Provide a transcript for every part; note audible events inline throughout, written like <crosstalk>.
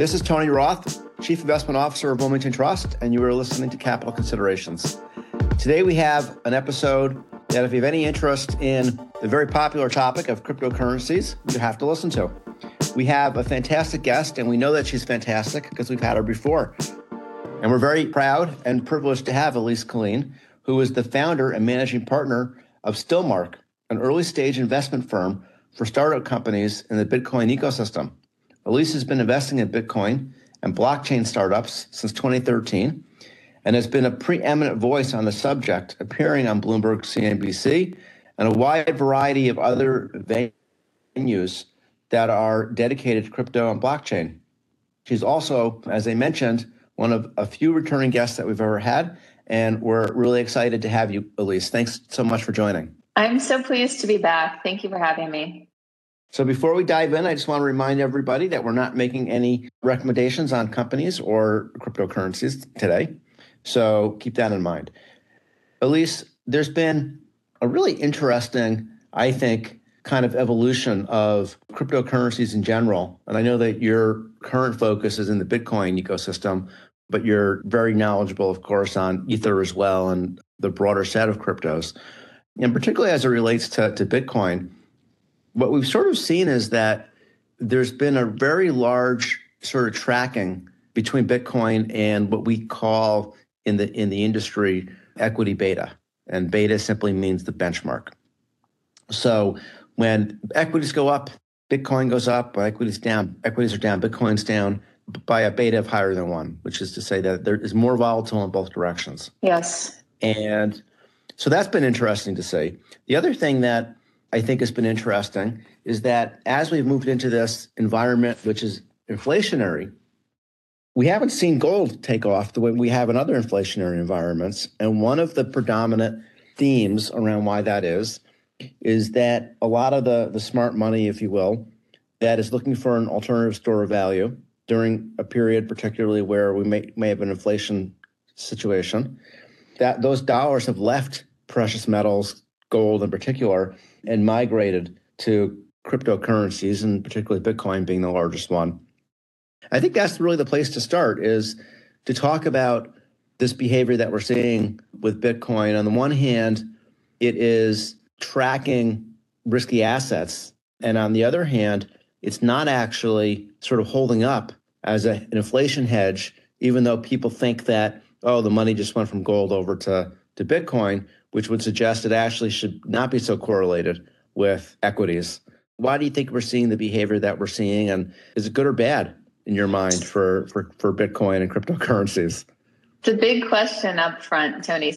This is Tony Roth, Chief Investment Officer of Wilmington Trust, and you are listening to Capital Considerations. Today we have an episode that, if you have any interest in the very popular topic of cryptocurrencies, you have to listen to. We have a fantastic guest, and we know that she's fantastic because we've had her before. And we're very proud and privileged to have Alyse Killeen, who is the founder and managing partner of Stillmark, an early stage investment firm for startup companies in the Bitcoin ecosystem. Alyse has been investing in Bitcoin and blockchain startups since 2013 and has been a preeminent voice on the subject, appearing on Bloomberg CNBC and a wide variety of other venues that are dedicated to crypto and blockchain. She's also, as I mentioned, one of a few returning guests that we've ever had, and we're really excited to have you, Alyse. Thanks so much for joining. I'm so pleased to be back. Thank you for having me. So before we dive in, I just want to remind everybody that we're not making any recommendations on companies or cryptocurrencies today. So keep that in mind. Alyse, there's been a really interesting, I think, kind of evolution of cryptocurrencies in general. And I know that your current focus is in the Bitcoin ecosystem, but you're very knowledgeable, of course, on Ether as well and the broader set of cryptos. And particularly as it relates to, to Bitcoin, what we've sort of seen is that there's been a very large sort of tracking between Bitcoin and what we call in the in the industry equity beta. And beta simply means the benchmark. So when equities go up, Bitcoin goes up, when equities down, equities are down, Bitcoin's down by a beta of higher than one, which is to say that there is more volatile in both directions. Yes. And so that's been interesting to see. The other thing that I think has been interesting is that as we've moved into this environment, which is inflationary, we haven't seen gold take off the way we have in other inflationary environments. And one of the predominant themes around why that is, is that a lot of the, the smart money, if you will, that is looking for an alternative store of value during a period, particularly where we may, may have an inflation situation, that those dollars have left precious metals, gold in particular, and migrated to cryptocurrencies, and particularly Bitcoin being the largest one. I think that's really the place to start is to talk about this behavior that we're seeing with Bitcoin. On the one hand, it is tracking risky assets. And on the other hand, it's not actually sort of holding up as a, an inflation hedge, even though people think that, oh, the money just went from gold over to, to Bitcoin, which would suggest it actually should not be so correlated with equities. Why do you think we're seeing the behavior that we're seeing? And is it good or bad in your mind for, for, for Bitcoin and cryptocurrencies? It's a big question up front, Tony.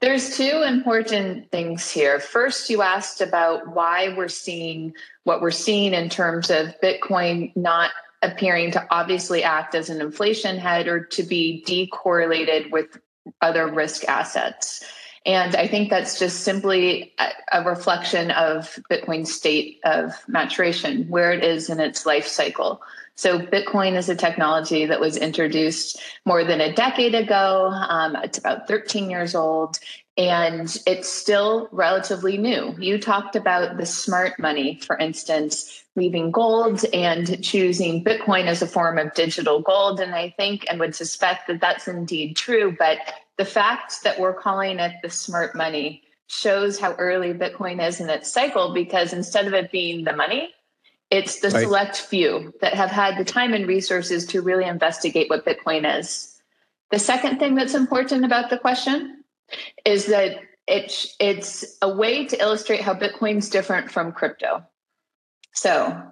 There's two important things here. First, you asked about why we're seeing what we're seeing in terms of Bitcoin not appearing to obviously act as an inflation hedge or to be decorrelated with other risk assets. And I think that's just simply a, reflection of Bitcoin's state of maturation, where it is in its life cycle. So, Bitcoin is a technology that was introduced more than a decade ago. Um, it's about 13 years old and it's still relatively new. You talked about the smart money, for instance, leaving gold and choosing Bitcoin as a form of digital gold. And I think and would suspect that that's indeed true. But the fact that we're calling it the smart money shows how early Bitcoin is in its cycle because instead of it being the money, it's the right. select few that have had the time and resources to really investigate what Bitcoin is. The second thing that's important about the question is that it's it's a way to illustrate how Bitcoin's different from crypto. So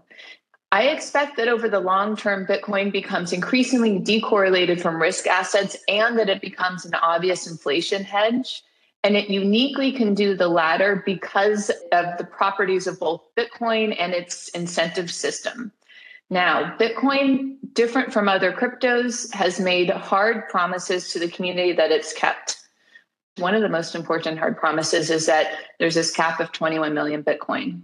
I expect that over the long term, Bitcoin becomes increasingly decorrelated from risk assets and that it becomes an obvious inflation hedge and it uniquely can do the latter because of the properties of both Bitcoin and its incentive system. Now, Bitcoin, different from other cryptos, has made hard promises to the community that it's kept. One of the most important hard promises is that there's this cap of 21 million Bitcoin.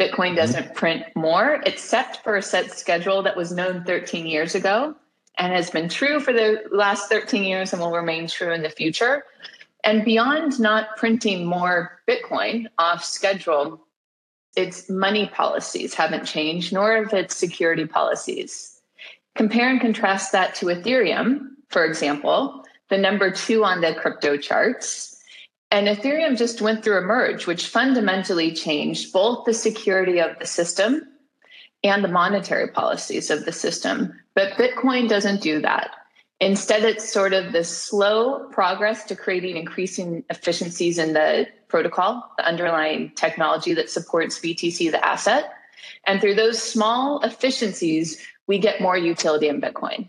Bitcoin mm-hmm. doesn't print more, except for a set schedule that was known 13 years ago and has been true for the last 13 years and will remain true in the future. And beyond not printing more Bitcoin off schedule, its money policies haven't changed, nor have its security policies. Compare and contrast that to Ethereum, for example, the number two on the crypto charts. And Ethereum just went through a merge, which fundamentally changed both the security of the system and the monetary policies of the system. But Bitcoin doesn't do that. Instead, it's sort of the slow progress to creating increasing efficiencies in the protocol, the underlying technology that supports BTC, the asset. And through those small efficiencies, we get more utility in Bitcoin.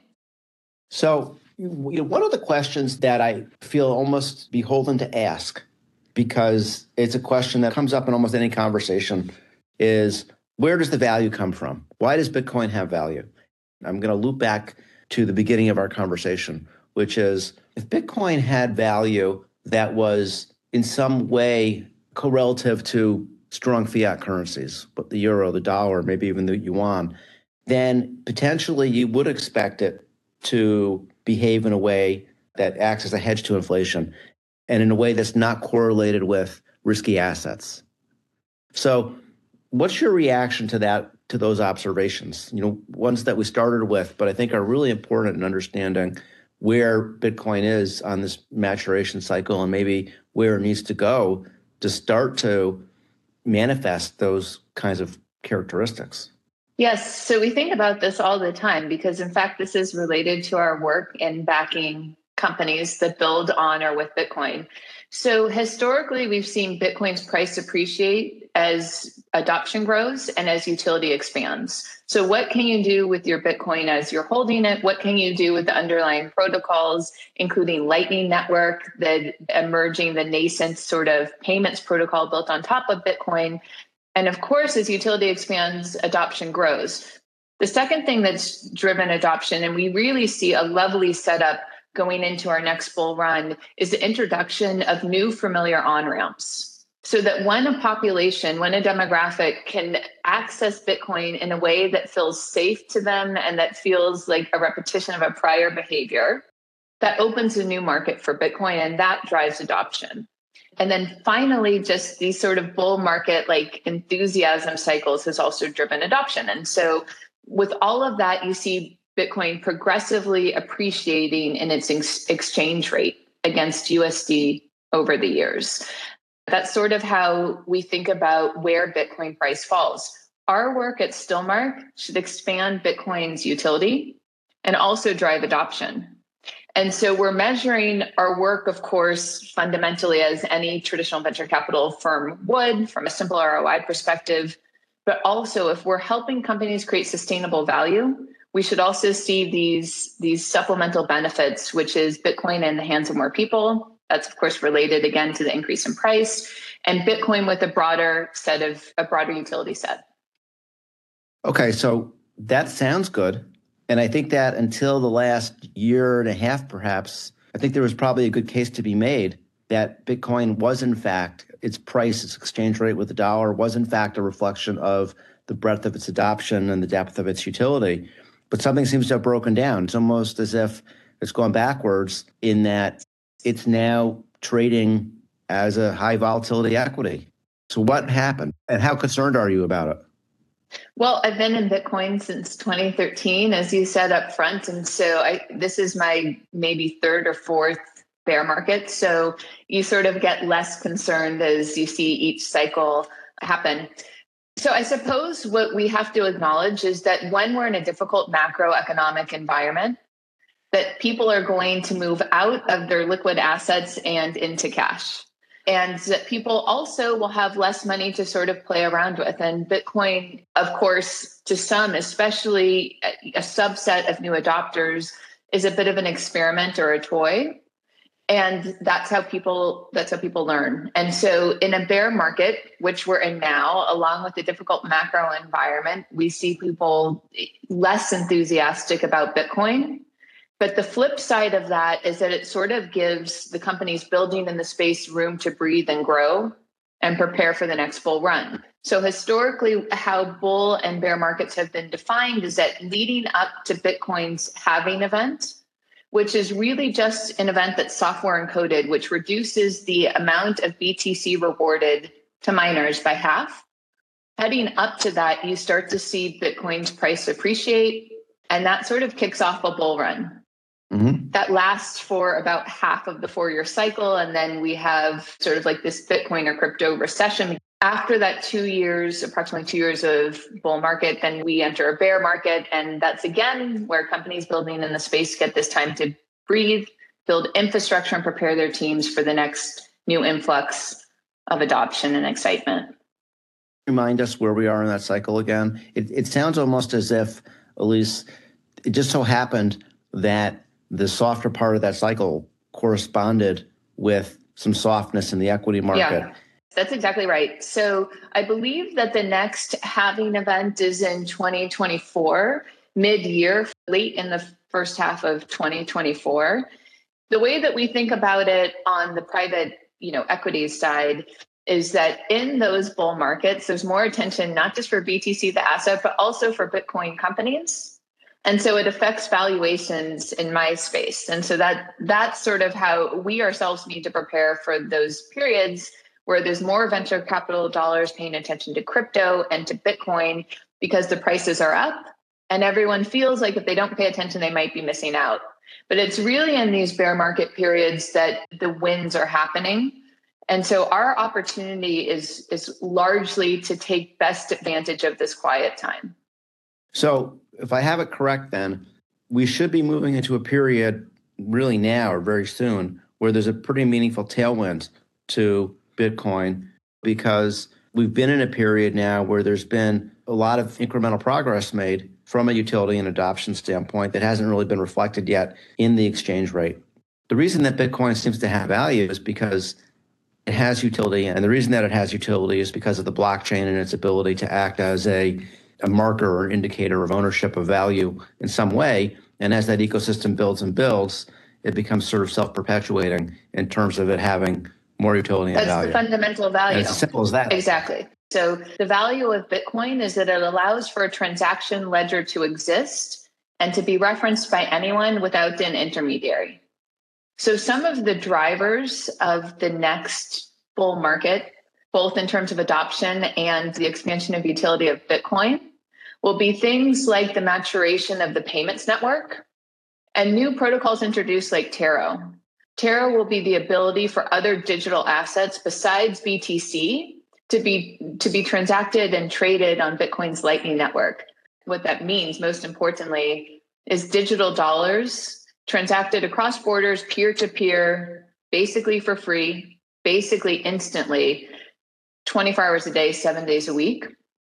So, you know, one of the questions that I feel almost beholden to ask, because it's a question that comes up in almost any conversation, is where does the value come from? Why does Bitcoin have value? I'm going to loop back to the beginning of our conversation, which is if Bitcoin had value that was in some way correlative to strong fiat currencies, but the euro, the dollar, maybe even the yuan, then potentially you would expect it to behave in a way that acts as a hedge to inflation and in a way that's not correlated with risky assets. So, what's your reaction to that to those observations? You know, ones that we started with, but I think are really important in understanding where Bitcoin is on this maturation cycle and maybe where it needs to go to start to manifest those kinds of characteristics. Yes, so we think about this all the time because, in fact, this is related to our work in backing companies that build on or with Bitcoin. So, historically, we've seen Bitcoin's price appreciate as adoption grows and as utility expands. So, what can you do with your Bitcoin as you're holding it? What can you do with the underlying protocols, including Lightning Network, the emerging, the nascent sort of payments protocol built on top of Bitcoin? And of course, as utility expands, adoption grows. The second thing that's driven adoption, and we really see a lovely setup going into our next bull run, is the introduction of new familiar on ramps so that when a population, when a demographic can access Bitcoin in a way that feels safe to them and that feels like a repetition of a prior behavior, that opens a new market for Bitcoin and that drives adoption. And then finally, just these sort of bull market like enthusiasm cycles has also driven adoption. And so, with all of that, you see Bitcoin progressively appreciating in its ex- exchange rate against USD over the years. That's sort of how we think about where Bitcoin price falls. Our work at Stillmark should expand Bitcoin's utility and also drive adoption. And so we're measuring our work, of course, fundamentally as any traditional venture capital firm would from a simple ROI perspective. But also, if we're helping companies create sustainable value, we should also see these, these supplemental benefits, which is Bitcoin in the hands of more people, that's of course related again to the increase in price and Bitcoin with a broader set of a broader utility set. Okay, so that sounds good. And I think that until the last year and a half, perhaps, I think there was probably a good case to be made that Bitcoin was, in fact, its price, its exchange rate with the dollar was, in fact, a reflection of the breadth of its adoption and the depth of its utility. But something seems to have broken down. It's almost as if it's gone backwards in that it's now trading as a high volatility equity. So, what happened and how concerned are you about it? Well, I've been in Bitcoin since 2013, as you said up front. And so I, this is my maybe third or fourth bear market. So you sort of get less concerned as you see each cycle happen. So I suppose what we have to acknowledge is that when we're in a difficult macroeconomic environment, that people are going to move out of their liquid assets and into cash. And that people also will have less money to sort of play around with. And Bitcoin, of course, to some, especially a subset of new adopters, is a bit of an experiment or a toy. And that's how people that's how people learn. And so in a bear market, which we're in now, along with the difficult macro environment, we see people less enthusiastic about Bitcoin but the flip side of that is that it sort of gives the companies building in the space room to breathe and grow and prepare for the next bull run. So, historically, how bull and bear markets have been defined is that leading up to Bitcoin's halving event, which is really just an event that's software encoded, which reduces the amount of BTC rewarded to miners by half. Heading up to that, you start to see Bitcoin's price appreciate And that sort of kicks off a bull run. Mm-hmm. That lasts for about half of the four year cycle. And then we have sort of like this Bitcoin or crypto recession. After that two years, approximately two years of bull market, then we enter a bear market. And that's again where companies building in the space get this time to breathe, build infrastructure, and prepare their teams for the next new influx of adoption and excitement. Remind us where we are in that cycle again. It, it sounds almost as if, Alyse, it just so happened that the softer part of that cycle corresponded with some softness in the equity market. Yeah. That's exactly right. So I believe that the next halving event is in 2024, mid year, late in the first half of 2024. The way that we think about it on the private, you know, equities side is that in those bull markets, there's more attention not just for BTC, the asset, but also for Bitcoin companies. And so it affects valuations in my space. And so that that's sort of how we ourselves need to prepare for those periods where there's more venture capital dollars paying attention to crypto and to Bitcoin because the prices are up and everyone feels like if they don't pay attention, they might be missing out. But it's really in these bear market periods that the wins are happening. And so our opportunity is is largely to take best advantage of this quiet time. So if I have it correct then, we should be moving into a period really now or very soon where there's a pretty meaningful tailwind to Bitcoin because we've been in a period now where there's been a lot of incremental progress made from a utility and adoption standpoint that hasn't really been reflected yet in the exchange rate. The reason that Bitcoin seems to have value is because it has utility. And the reason that it has utility is because of the blockchain and its ability to act as a, a marker or indicator of ownership of value in some way. And as that ecosystem builds and builds, it becomes sort of self perpetuating in terms of it having more utility That's and value. the fundamental value. And it's as simple as that. Exactly. So the value of Bitcoin is that it allows for a transaction ledger to exist and to be referenced by anyone without an intermediary. So, some of the drivers of the next bull market, both in terms of adoption and the expansion of utility of Bitcoin, will be things like the maturation of the payments network and new protocols introduced like Taro. Taro will be the ability for other digital assets besides BTC to be to be transacted and traded on Bitcoin's Lightning Network. What that means, most importantly, is digital dollars transacted across borders, peer to peer, basically for free, basically instantly, 24 hours a day, seven days a week.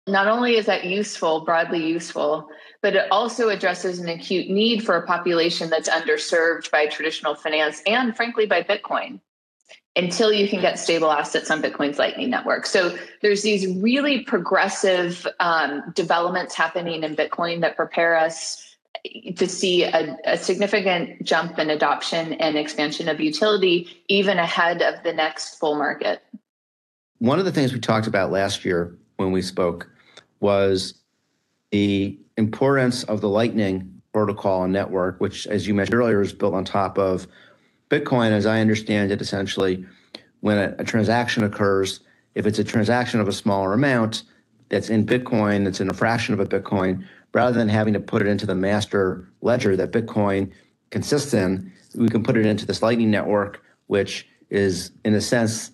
Not only is that useful, broadly useful, but it also addresses an acute need for a population that's underserved by traditional finance and, frankly, by Bitcoin until you can get stable assets on Bitcoin's Lightning Network. So there's these really progressive um, developments happening in Bitcoin that prepare us to see a, a, significant jump in adoption and expansion of utility even ahead of the next bull market. One of the things we talked about last year when we spoke was the importance of the Lightning protocol and network, which, as you mentioned earlier, is built on top of Bitcoin. As I understand it, essentially, when a, a transaction occurs, if it's a transaction of a smaller amount that's in Bitcoin, that's in a fraction of a Bitcoin, rather than having to put it into the master ledger that Bitcoin consists in, we can put it into this Lightning Network, which is, in a sense,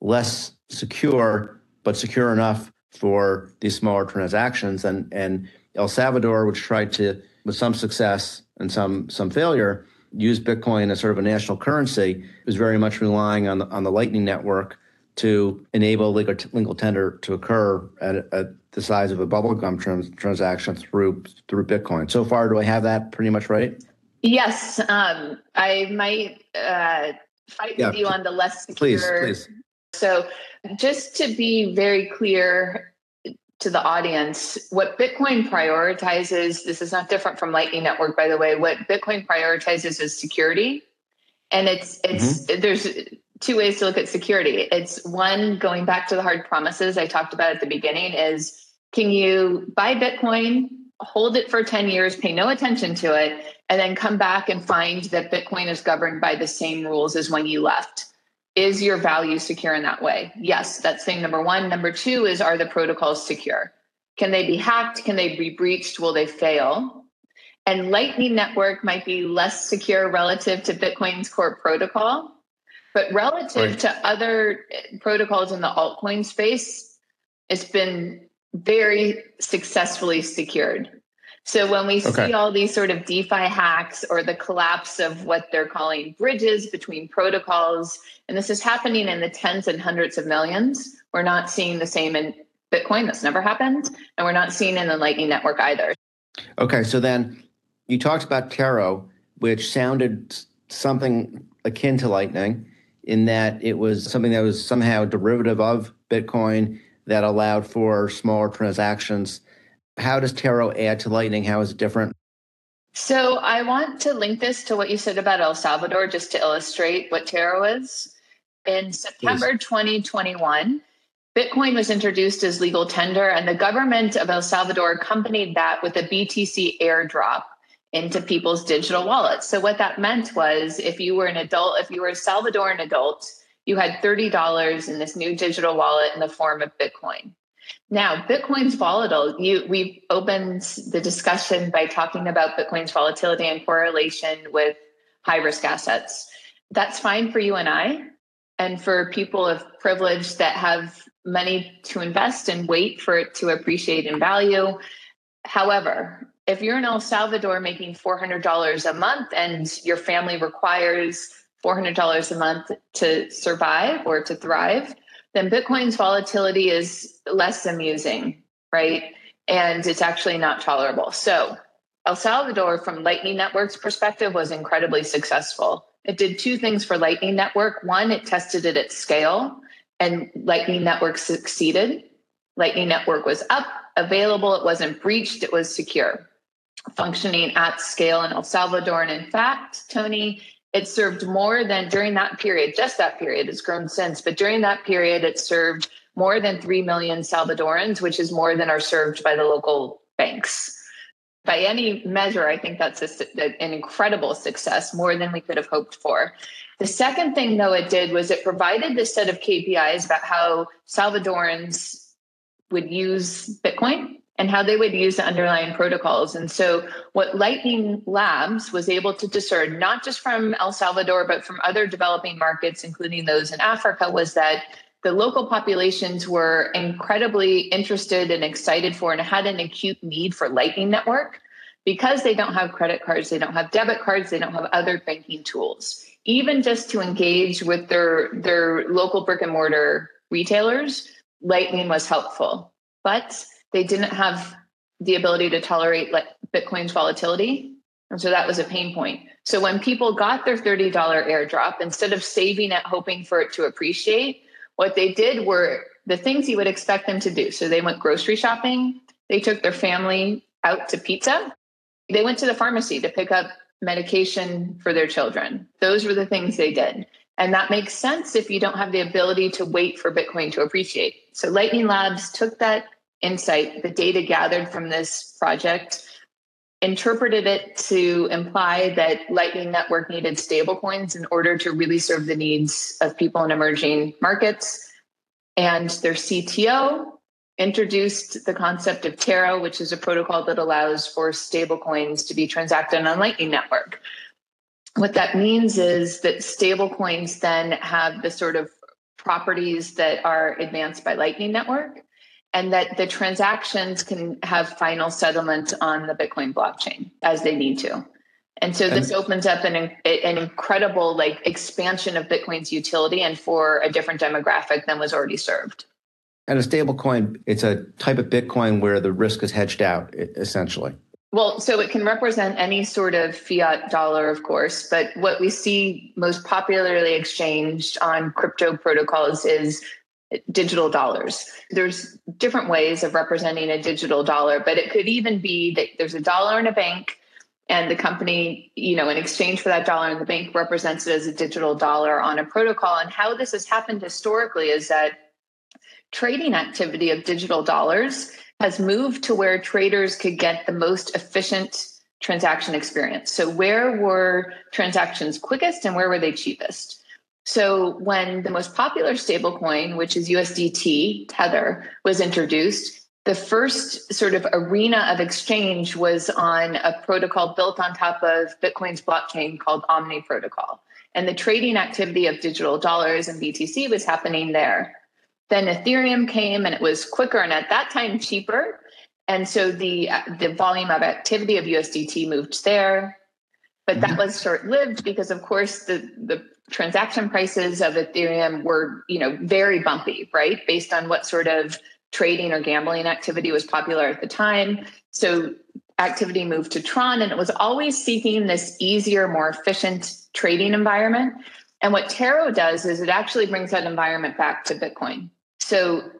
less secure, but secure enough for these smaller transactions. And, and El Salvador, which tried to, with some success and some, some failure, use Bitcoin as sort of a national currency, was very much relying on the, on the Lightning Network to enable legal, legal tender to occur at, at the size of a bubblegum trans- transaction through through Bitcoin. So far, do I have that pretty much right? Yes, um, I might uh, fight yeah, with you on the less secure. Please, please. So, just to be very clear to the audience, what Bitcoin prioritizes, this is not different from Lightning Network, by the way. What Bitcoin prioritizes is security, and it's it's mm-hmm. there's two ways to look at security. It's one going back to the hard promises I talked about at the beginning is can you buy Bitcoin, hold it for 10 years, pay no attention to it, and then come back and find that Bitcoin is governed by the same rules as when you left? Is your value secure in that way? Yes, that's thing number one. Number two is are the protocols secure? Can they be hacked? Can they be breached? Will they fail? And Lightning Network might be less secure relative to Bitcoin's core protocol, but relative right. to other protocols in the altcoin space, it's been very successfully secured. So when we okay. see all these sort of DeFi hacks or the collapse of what they're calling bridges between protocols, and this is happening in the tens and hundreds of millions, we're not seeing the same in Bitcoin. That's never happened. And we're not seeing in the Lightning Network either. Okay. So then you talked about Taro, which sounded something akin to Lightning in that it was something that was somehow derivative of Bitcoin that allowed for smaller transactions. How does Taro add to Lightning? How is it different? So I want to link this to what you said about El Salvador just to illustrate what Taro is. In September Please. 2021, Bitcoin was introduced as legal tender, and the government of El Salvador accompanied that with a BTC airdrop into people's digital wallets. So, what that meant was if you were an adult, if you were a Salvadoran adult, you had $30 in this new digital wallet in the form of Bitcoin. Now, Bitcoin's volatile. You, we've opened the discussion by talking about Bitcoin's volatility and correlation with high risk assets. That's fine for you and I, and for people of privilege that have money to invest and wait for it to appreciate in value. However, if you're in El Salvador making $400 a month and your family requires $400 a month to survive or to thrive, then Bitcoin's volatility is less amusing, right? And it's actually not tolerable. So, El Salvador, from Lightning Network's perspective, was incredibly successful. It did two things for Lightning Network. One, it tested it at scale and Lightning Network succeeded. Lightning Network was up, available, it wasn't breached, it was secure, functioning at scale in El Salvador. And in fact, Tony, it served more than during that period, just that period, it's grown since, but during that period, it served more than 3 million Salvadorans, which is more than are served by the local banks. By any measure, I think that's a, an incredible success, more than we could have hoped for. The second thing, though, it did was it provided this set of KPIs about how Salvadorans would use Bitcoin and how they would use the underlying protocols. And so, what Lightning Labs was able to discern, not just from El Salvador, but from other developing markets, including those in Africa, was that the local populations were incredibly interested and excited for and had an acute need for Lightning Network. Because they don't have credit cards, they don't have debit cards, they don't have other banking tools. Even just to engage with their their local brick and mortar retailers lightning was helpful. But they didn't have the ability to tolerate like bitcoin's volatility and so that was a pain point so when people got their $30 airdrop instead of saving it hoping for it to appreciate what they did were the things you would expect them to do so they went grocery shopping they took their family out to pizza they went to the pharmacy to pick up medication for their children. Those were the things they did. And that makes sense if you don't have the ability to wait for Bitcoin to appreciate. So Lightning Labs took that insight, the data gathered from this project, interpreted it to imply that Lightning Network needed stablecoins in order to really serve the needs of people in emerging markets. And their CTO introduced the concept of Taro, which is a protocol that allows for stablecoins to be transacted on Lightning Network. What that means is that stablecoins then have the sort of properties that are advanced by Lightning Network, and that the transactions can have final settlement on the Bitcoin blockchain as they need to. And so this and, opens up an, an incredible like expansion of Bitcoin's utility and for a different demographic than was already served. And a stable coin, it's a type of Bitcoin where the risk is hedged out, essentially. Well, so it can represent any sort of fiat dollar, of course, but what we see most popularly exchanged on crypto protocols is digital dollars. There's different ways of representing a digital dollar, but it could even be that there's a dollar in a bank and the company, you know, in exchange for that dollar in the bank represents it as a digital dollar on a protocol. And how this has happened historically is that trading activity of digital dollars has moved to where traders could get the most efficient transaction experience. So, where were transactions quickest and where were they cheapest? So, when the most popular stablecoin, which is USDT Tether, was introduced, the first sort of arena of exchange was on a protocol built on top of Bitcoin's blockchain called Omni Protocol. And the trading activity of digital dollars and BTC was happening there. Then Ethereum came and it was quicker and at that time cheaper. And so the the volume of activity of USDT moved there. But that mm-hmm. was short-lived because of course the the transaction prices of Ethereum were, you know, very bumpy, right? Based on what sort of trading or gambling activity was popular at the time. So activity moved to Tron and it was always seeking this easier, more efficient trading environment. And what Taro does is it actually brings that environment back to Bitcoin. So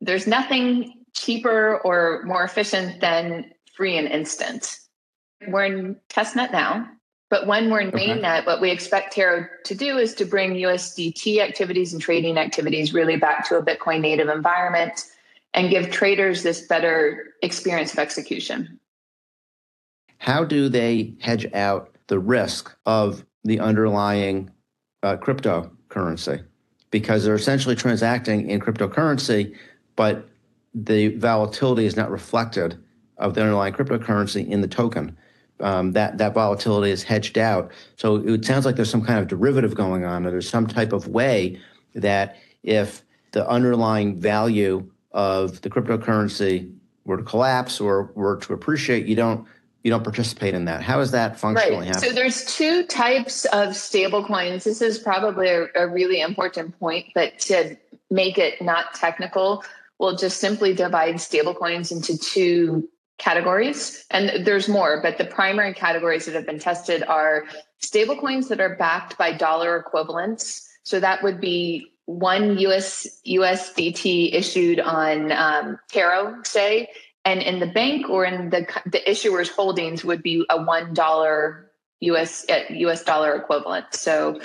there's nothing cheaper or more efficient than free and instant. We're in testnet now, but when we're in mainnet, what we expect Taro to do is to bring USDT activities and trading activities really back to a Bitcoin native environment and give traders this better experience of execution. How do they hedge out the risk of the underlying uh, cryptocurrency? Because they're essentially transacting in cryptocurrency, but the volatility is not reflected of the underlying cryptocurrency in the token. Um, that that volatility is hedged out. So it sounds like there's some kind of derivative going on, or there's some type of way that if the underlying value of the cryptocurrency were to collapse or were to appreciate, you don't you don't participate in that. How is that functionally right. So there's two types of stable coins. This is probably a, a really important point, but to make it not technical, we'll just simply divide stable coins into two categories. And there's more, but the primary categories that have been tested are stable coins that are backed by dollar equivalents. So that would be one US USDT issued on um, Taro, say, and in the bank or in the the issuer's holdings would be a one dollar US US dollar equivalent. So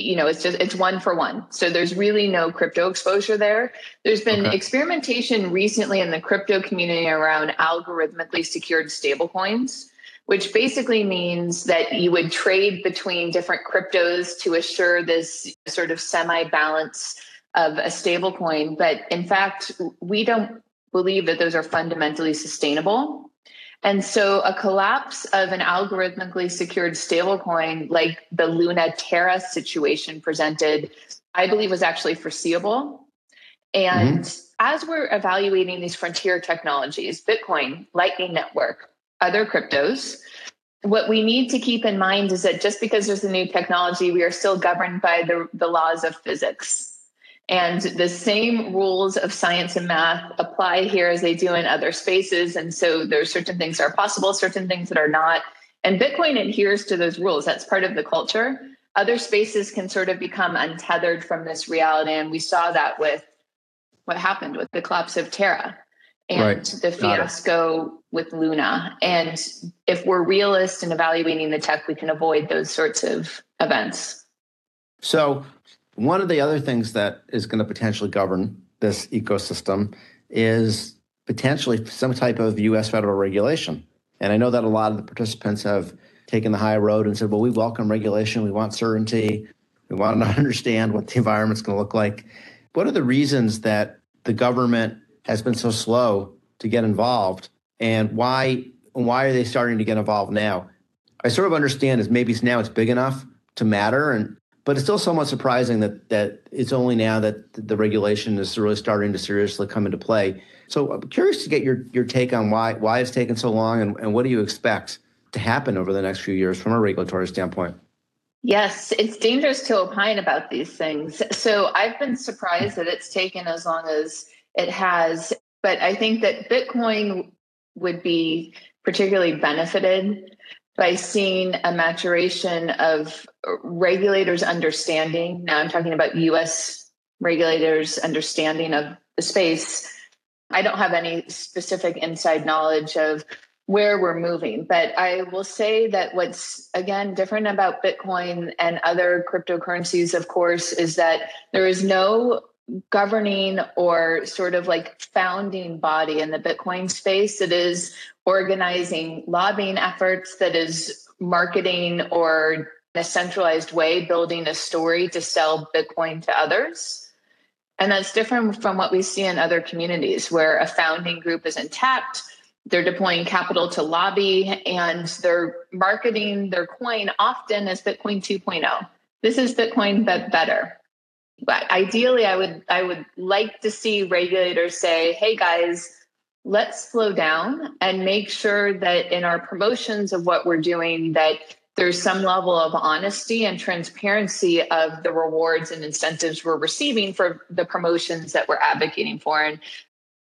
you know it's just it's one for one so there's really no crypto exposure there there's been okay. experimentation recently in the crypto community around algorithmically secured stablecoins which basically means that you would trade between different cryptos to assure this sort of semi balance of a stablecoin. But in fact, we don't believe that those are fundamentally sustainable. And so a collapse of an algorithmically secured stablecoin like the Luna Terra situation presented, I believe was actually foreseeable. And mm-hmm. as we're evaluating these frontier technologies, Bitcoin, Lightning Network, other cryptos. What we need to keep in mind is that just because there's a new technology, we are still governed by the, the laws of physics. And the same rules of science and math apply here as they do in other spaces. And so there's certain things that are possible, certain things that are not. And Bitcoin adheres to those rules. That's part of the culture. Other spaces can sort of become untethered from this reality. And we saw that with what happened with the collapse of Terra and right. the fiasco with Luna. And if we're realist in evaluating the tech, we can avoid those sorts of events. So, one of the other things that is going to potentially govern this ecosystem is potentially some type of US federal regulation. And I know that a lot of the participants have taken the high road and said, well, we welcome regulation, we want certainty, we want to <laughs> understand what the environment's going to look like. What are the reasons that the government has been so slow to get involved and why why are they starting to get involved now i sort of understand is maybe now it's big enough to matter and but it's still somewhat surprising that that it's only now that the regulation is really starting to seriously come into play so i'm curious to get your your take on why why it's taken so long and, and what do you expect to happen over the next few years from a regulatory standpoint Yes, it's dangerous to opine about these things. So I've been surprised that it's taken as long as it has. But I think that Bitcoin would be particularly benefited by seeing a maturation of regulators' understanding. Now I'm talking about US regulators' understanding of the space. I don't have any specific inside knowledge of where we're moving. But I will say that what's again different about Bitcoin and other cryptocurrencies, of course, is that there is no governing or sort of like founding body in the Bitcoin space that is organizing lobbying efforts, that is marketing or in a centralized way building a story to sell Bitcoin to others. And that's different from what we see in other communities where a founding group is intact. They're deploying capital to lobby and they're marketing their coin often as Bitcoin 2.0. This is Bitcoin, but better. But ideally, I would I would like to see regulators say, "Hey guys, let's slow down and make sure that in our promotions of what we're doing that there's some level of honesty and transparency of the rewards and incentives we're receiving for the promotions that we're advocating for. And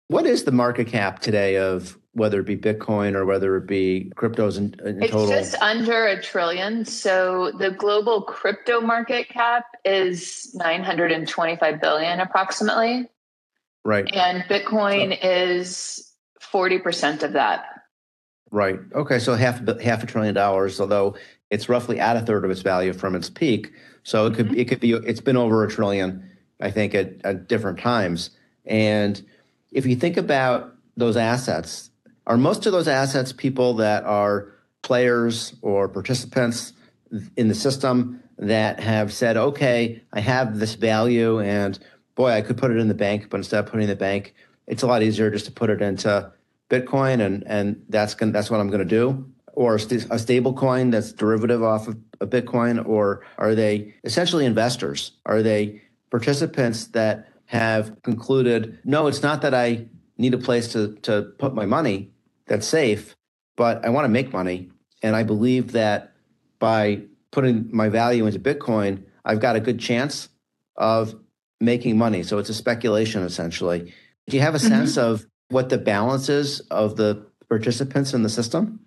what is the market cap today of whether it be bitcoin or whether it be cryptos in, in it's total just under a trillion so the global crypto market cap is 925 billion approximately right and bitcoin so. is 40% of that. Right. Okay. So half half a trillion dollars, although it's roughly at a third of its value from its peak. So it could mm-hmm. it could be it's been over a trillion, I think, at, at different times. And if you think about those assets, are most of those assets people that are players or participants in the system that have said, okay, I have this value and boy, I could put it in the bank, but instead of putting in the bank, it's a lot easier just to put it into Bitcoin, and and that's gonna, that's what I'm going to do, or a, st- a stable coin that's derivative off of a Bitcoin, or are they essentially investors? Are they participants that have concluded, no, it's not that I need a place to to put my money that's safe, but I want to make money, and I believe that by putting my value into Bitcoin, I've got a good chance of making money. So it's a speculation essentially. Do you have a mm-hmm. sense of what the balance is of the participants in the system?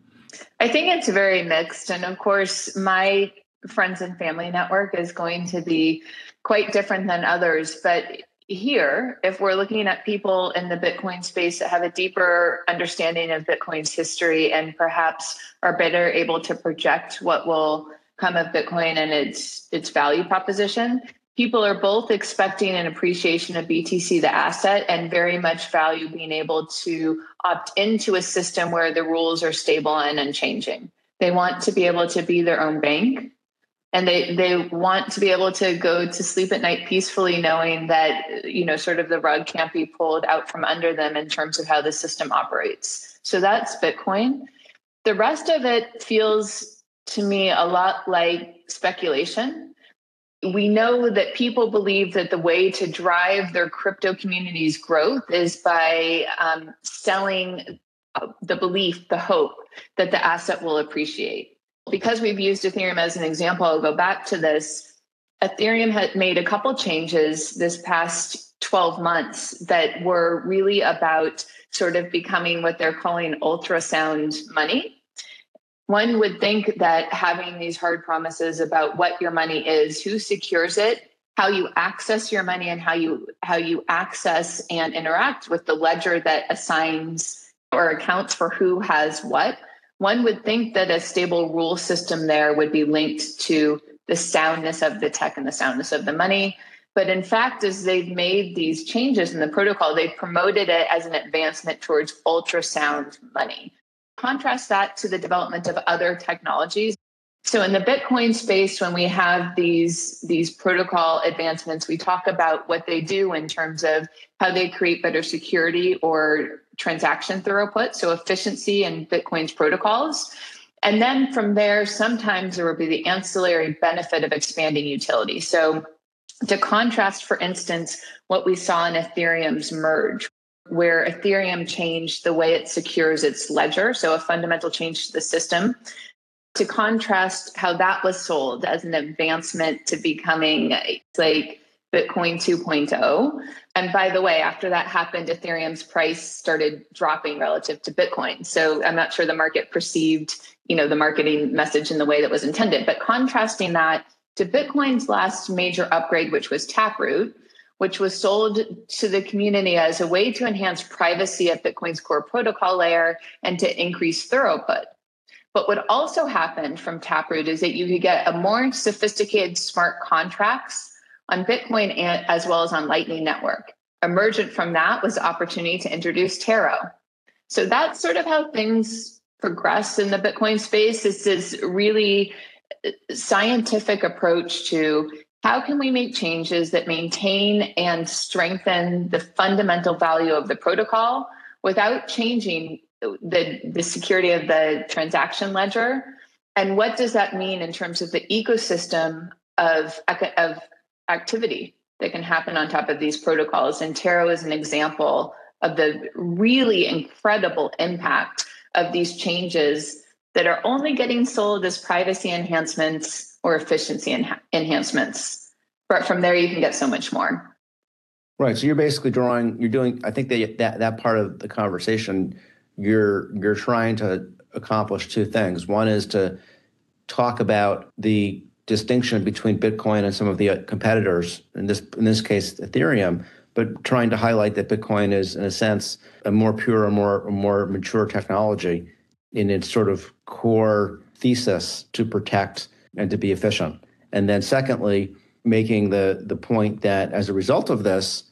I think it's very mixed. And of course, my friends and family network is going to be quite different than others. But here, if we're looking at people in the Bitcoin space that have a deeper understanding of Bitcoin's history and perhaps are better able to project what will come of Bitcoin and its its value proposition, people are both expecting an appreciation of BTC, the asset, and very much value being able to opt into a system where the rules are stable and unchanging. They want to be able to be their own bank. And they, they want to be able to go to sleep at night peacefully, knowing that, you know, sort of the rug can't be pulled out from under them in terms of how the system operates. So that's Bitcoin. The rest of it feels to me a lot like speculation we know that people believe that the way to drive their crypto community's growth is by um, selling uh, the belief, the hope that the asset will appreciate. Because we've used Ethereum as an example, I'll go back to this. Ethereum had made a couple changes this past 12 months that were really about sort of becoming what they're calling ultrasound money one would think that having these hard promises about what your money is, who secures it, how you access your money and how you how you access and interact with the ledger that assigns or accounts for who has what one would think that a stable rule system there would be linked to the soundness of the tech and the soundness of the money but in fact as they've made these changes in the protocol they've promoted it as an advancement towards ultrasound money Contrast that to the development of other technologies. So in the Bitcoin space, when we have these, these protocol advancements, we talk about what they do in terms of how they create better security or transaction throughput, so efficiency in Bitcoin's protocols. And then from there, sometimes there will be the ancillary benefit of expanding utility. So to contrast, for instance, what we saw in Ethereum's merge, where Ethereum changed the way it secures its ledger, so a fundamental change to the system. To contrast how that was sold as an advancement to becoming like Bitcoin 2.0. And by the way, after that happened, Ethereum's price started dropping relative to Bitcoin. So I'm not sure the market perceived, you know, the marketing message in the way that was intended. But contrasting that to Bitcoin's last major upgrade, which was Taproot, which was sold to the community as a way to enhance privacy at Bitcoin's core protocol layer and to increase throughput. But what also happened from Taproot is that you could get a more sophisticated smart contracts on Bitcoin and, as well as on Lightning Network. Emergent from that was the opportunity to introduce Taro. So that's sort of how things progress in the Bitcoin space. Is this really uh, scientific approach to how can we make changes that maintain and strengthen the fundamental value of the protocol without changing the, the security of the transaction ledger? And what does that mean in terms of the ecosystem of, of activity that can happen on top of these protocols? And Taro is an example of the really incredible impact of these changes that are only getting sold as privacy enhancements or efficiency en- enhancements. But from there, you can get so much more. Right. So you're basically drawing. You're doing. I think that that that part of the conversation, you're you're trying to accomplish two things. One is to talk about the distinction between Bitcoin and some of the uh, competitors. In this in this case, Ethereum. But trying to highlight that Bitcoin is, in a sense, a more pure, a more more mature technology in its sort of core thesis to protect and to be efficient. And then secondly, making the the point that as a result of this,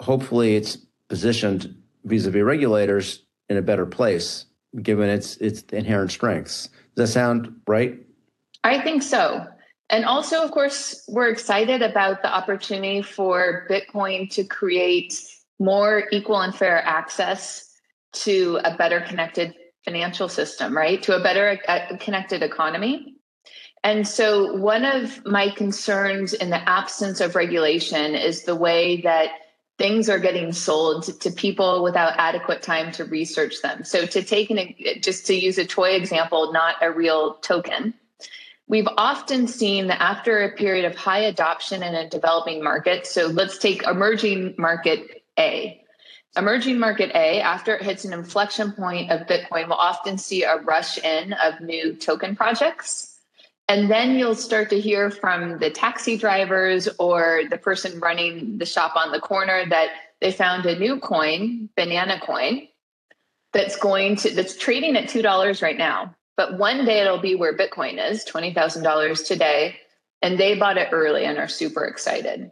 hopefully it's positioned vis-a-vis regulators in a better place given its its inherent strengths. Does that sound right? I think so. And also, of course, we're excited about the opportunity for Bitcoin to create more equal and fair access to a better connected financial system, right? To a better uh, connected economy. And so, one of my concerns in the absence of regulation is the way that things are getting sold to people without adequate time to research them. So, to take an just to use a toy example, not a real token, we've often seen that after a period of high adoption in a developing market, so let's take emerging market A. Emerging market A, after it hits an inflection point of Bitcoin, will often see a rush in of new token projects and then you'll start to hear from the taxi drivers or the person running the shop on the corner that they found a new coin, banana coin, that's going to that's trading at two dollars right now. But one day it'll be where Bitcoin is, twenty thousand dollars today, and they bought it early and are super excited.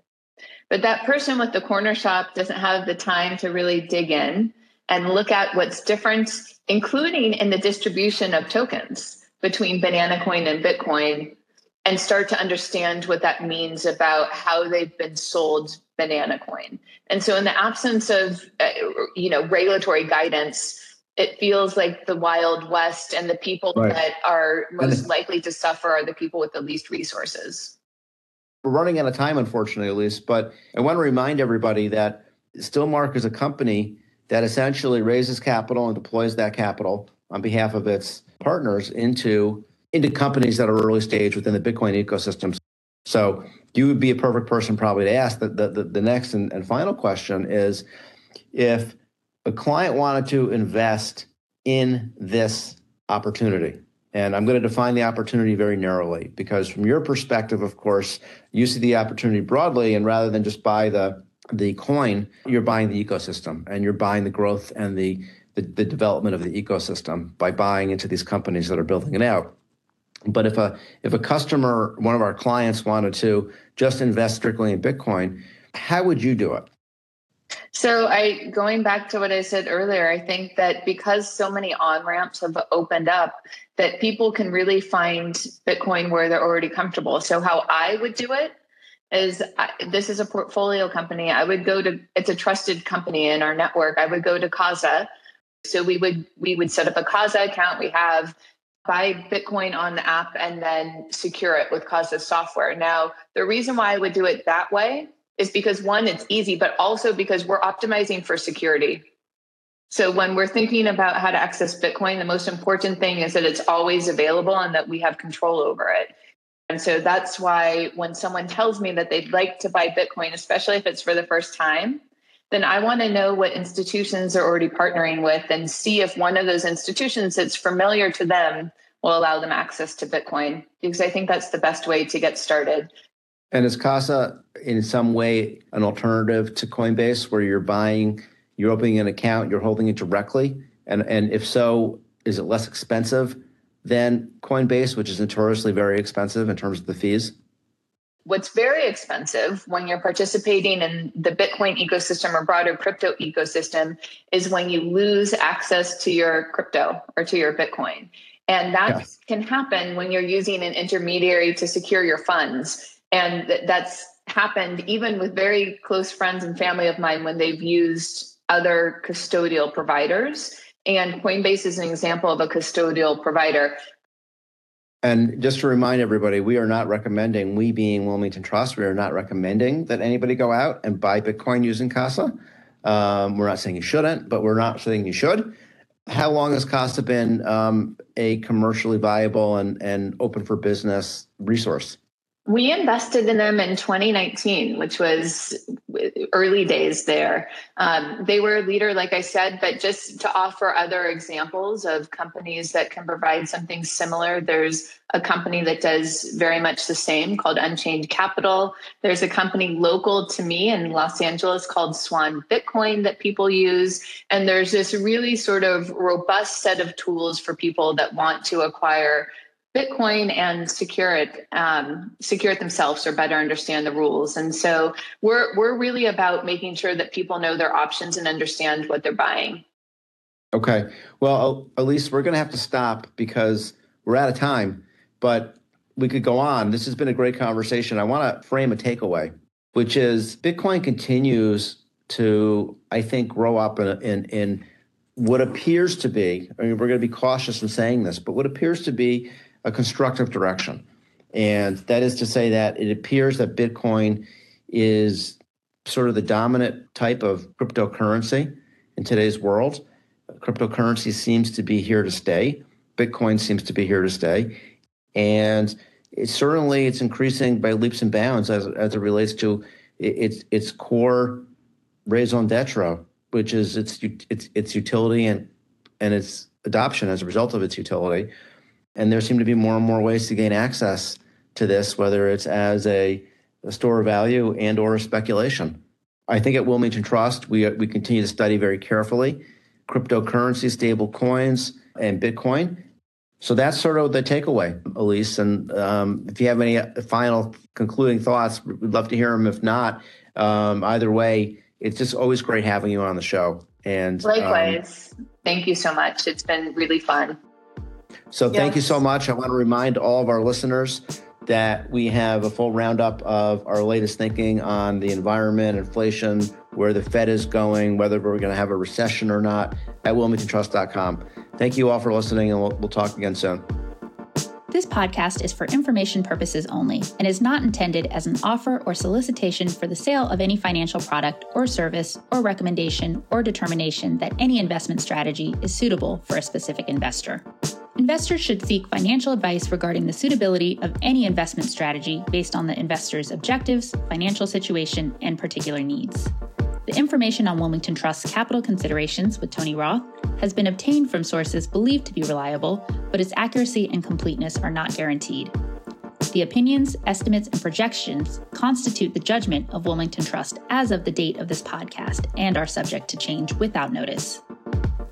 But that person with the corner shop doesn't have the time to really dig in and look at what's different, including in the distribution of tokens between Banana Coin and Bitcoin and start to understand what that means about how they've been sold Banana Coin. And so, in the absence of uh, you know regulatory guidance, it feels like the Wild West, and the people right. that are most likely to suffer are the people with the least resources. We're running out of time, unfortunately, Alyse. But I want to remind everybody that Stillmark is a company that essentially raises capital and deploys that capital on behalf of its partners into into companies that are early stage within the Bitcoin ecosystem. So you would be a perfect person probably to ask. The, the, the next and, and final question is if a client wanted to invest in this opportunity, and I'm going to define the opportunity very narrowly because from your perspective, of course, you see the opportunity broadly, and rather than just buy the the coin, you're buying the ecosystem and you're buying the growth and the the, the development of the ecosystem by buying into these companies that are building it out. But if a if a customer, one of our clients, wanted to just invest strictly in Bitcoin, how would you do it? So I going back to what I said earlier, I think that because so many on-ramps have opened up, that people can really find Bitcoin where they're already comfortable. So how I would do it is I, this is a portfolio company. I would go to it's a trusted company in our network. I would go to Casa so we would we would set up a Casa account. We have buy Bitcoin on the app and then secure it with Casa software. Now, the reason why I would do it that way is because one, it's easy, but also because we're optimizing for security. So when we're thinking about how to access Bitcoin, the most important thing is that it's always available and that we have control over it. And so that's why when someone tells me that they'd like to buy Bitcoin, especially if it's for the first time, then I want to know what institutions are already partnering with and see if one of those institutions that's familiar to them will allow them access to Bitcoin, because I think that's the best way to get started. And is Casa in some way an alternative to Coinbase where you're buying, you're opening an account, you're holding it directly? And, and if so, is it less expensive than Coinbase, which is notoriously very expensive in terms of the fees? What's very expensive when you're participating in the Bitcoin ecosystem or broader crypto ecosystem is when you lose access to your crypto or to your Bitcoin. And that can happen when you're using an intermediary to secure your funds. And that's happened even with very close friends and family of mine when they've used other custodial providers. And Coinbase is an example of a custodial provider. And just to remind everybody, we are not recommending, we being Wilmington Trust, we are not recommending that anybody go out and buy Bitcoin using Casa. Um, we're not saying you shouldn't, but we're not saying you should. How long has Casa been um, a commercially viable and, and open for business resource? We invested in them in 2019, which was early days there. Um, they were a leader, like I said, but just to offer other examples of companies that can provide something similar, there's a company that does very much the same called Unchained Capital. There's a company local to me in Los Angeles called Swan Bitcoin that people use. And there's this really sort of robust set of tools for people that want to acquire Bitcoin and secure it, um, secure it themselves or better understand the rules. And so we're we're really about making sure that people know their options and understand what they're buying. Okay. Well, Alyse, we're going to have to stop because we're out of time, but we could go on. This has been a great conversation. I want to frame a takeaway, which is Bitcoin continues to, I think, grow up in, in, in what appears to be, I mean, we're going to be cautious in saying this, but what appears to be a constructive direction. And that is to say that it appears that Bitcoin is sort of the dominant type of cryptocurrency in today's world. Cryptocurrency seems to be here to stay. Bitcoin seems to be here to stay. And it's certainly it's increasing by leaps and bounds as, as it relates to its its core raison d'etre, which is its its its utility and and its adoption as a result of its utility and there seem to be more and more ways to gain access to this, whether it's as a, a store of value and or a speculation. I think at Wilmington Trust, we, we continue to study very carefully cryptocurrency, stable coins, and Bitcoin. So that's sort of the takeaway, Alyse. And um, if you have any final concluding thoughts, we'd love to hear them. If not, um, either way, it's just always great having you on the show. And um, likewise, um, thank you so much. It's been really fun. So thank you so much. I want to remind all of our listeners that we have a full roundup of our latest thinking on the environment, inflation, where the Fed is going, whether we're going to have a recession or not at wilmingtontrust.com. Thank you all for listening, and we'll, we'll talk again soon. This podcast is for information purposes only and is not intended as an offer or solicitation for the sale of any financial product or service or recommendation or determination that any investment strategy is suitable for a specific investor. Investors should seek financial advice regarding the suitability of any investment strategy based on the investor's objectives, financial situation, and particular needs. The information on Wilmington Trust's capital considerations with Tony Roth has been obtained from sources believed to be reliable, but its accuracy and completeness are not guaranteed. The opinions, estimates, and projections constitute the judgment of Wilmington Trust as of the date of this podcast and are subject to change without notice.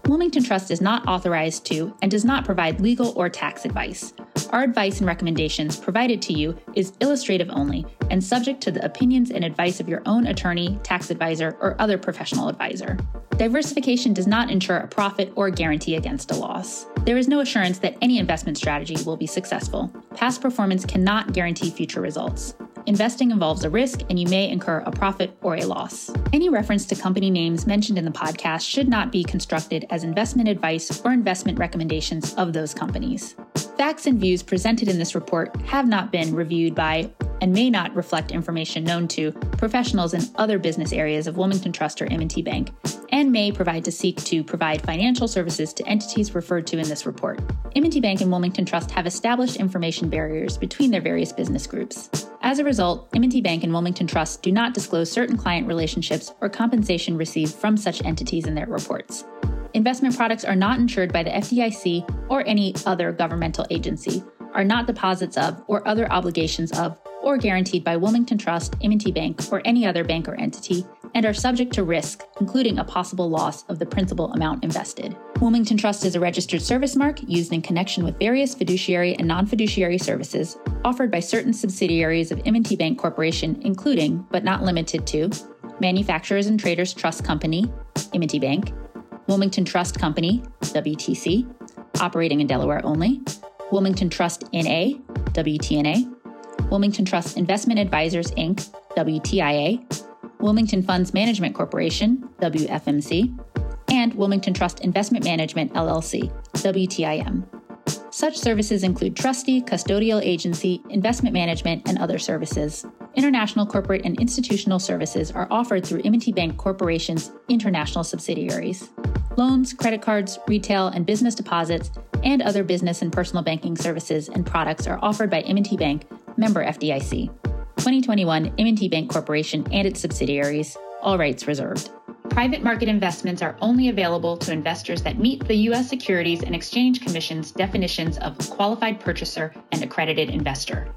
Wilmington Trust is not authorized to and does not provide legal or tax advice. Our advice and recommendations provided to you is illustrative only and subject to the opinions and advice of your own attorney, tax advisor, or other professional advisor. Diversification does not ensure a profit or guarantee against a loss. There is no assurance that any investment strategy will be successful. Past performance cannot guarantee future results. Investing involves a risk, and you may incur a profit or a loss. Any reference to company names mentioned in the podcast should not be constructed as investment advice or investment recommendations of those companies. Facts and views presented in this report have not been reviewed by and may not reflect information known to professionals in other business areas of Wilmington Trust or M&T Bank, and may provide to seek to provide financial services to entities referred to in this report. M&T Bank and Wilmington Trust have established information barriers between their various business groups. As a result, M&T Bank and Wilmington Trust do not disclose certain client relationships or compensation received from such entities in their reports. Investment products are not insured by the FDIC or any other governmental agency, are not deposits of or other obligations of or guaranteed by Wilmington Trust, M&T Bank, or any other bank or entity, and are subject to risk, including a possible loss of the principal amount invested. Wilmington Trust is a registered service mark used in connection with various fiduciary and non-fiduciary services offered by certain subsidiaries of M&T Bank Corporation, including, but not limited to, Manufacturers and Traders Trust Company, M&T Bank, Wilmington Trust Company, WTC, operating in Delaware only, Wilmington Trust NA, WTNA, Wilmington Trust Investment Advisors Inc., WTIA, Wilmington Funds Management Corporation, WFMC, and Wilmington Trust Investment Management, LLC, WTIM. Such services include trustee, custodial agency, investment management, and other services. International corporate and institutional services are offered through M&T Bank Corporation's international subsidiaries. Loans, credit cards, retail and business deposits, and other business and personal banking services and products are offered by M&T Bank, member FDIC. 2021 M&T Bank Corporation and its subsidiaries, all rights reserved. Private market investments are only available to investors that meet the U.S. Securities and Exchange Commission's definitions of qualified purchaser and accredited investor.